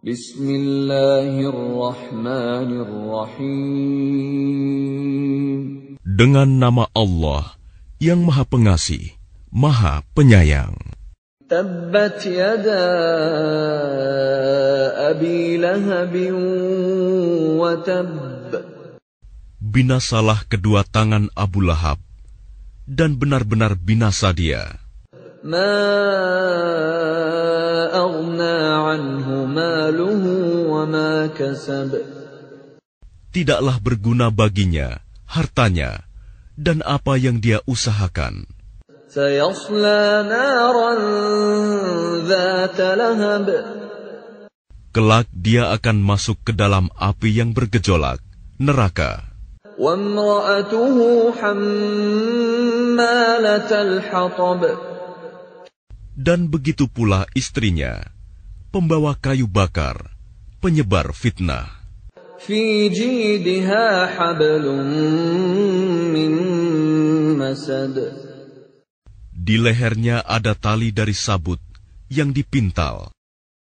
Bismillahirrahmanirrahim. Dengan nama Allah yang Maha Pengasih, Maha Penyayang. Tabbat yada abi lahab wa tab. Binasalah kedua tangan Abu Lahab, dan benar-benar binasa dia. Ma Tidaklah berguna baginya hartanya dan apa yang dia usahakan. Kelak dia akan masuk ke dalam api yang bergejolak, neraka. Dan begitu pula istrinya, pembawa kayu bakar, penyebar fitnah. Di lehernya ada tali dari sabut yang dipintal.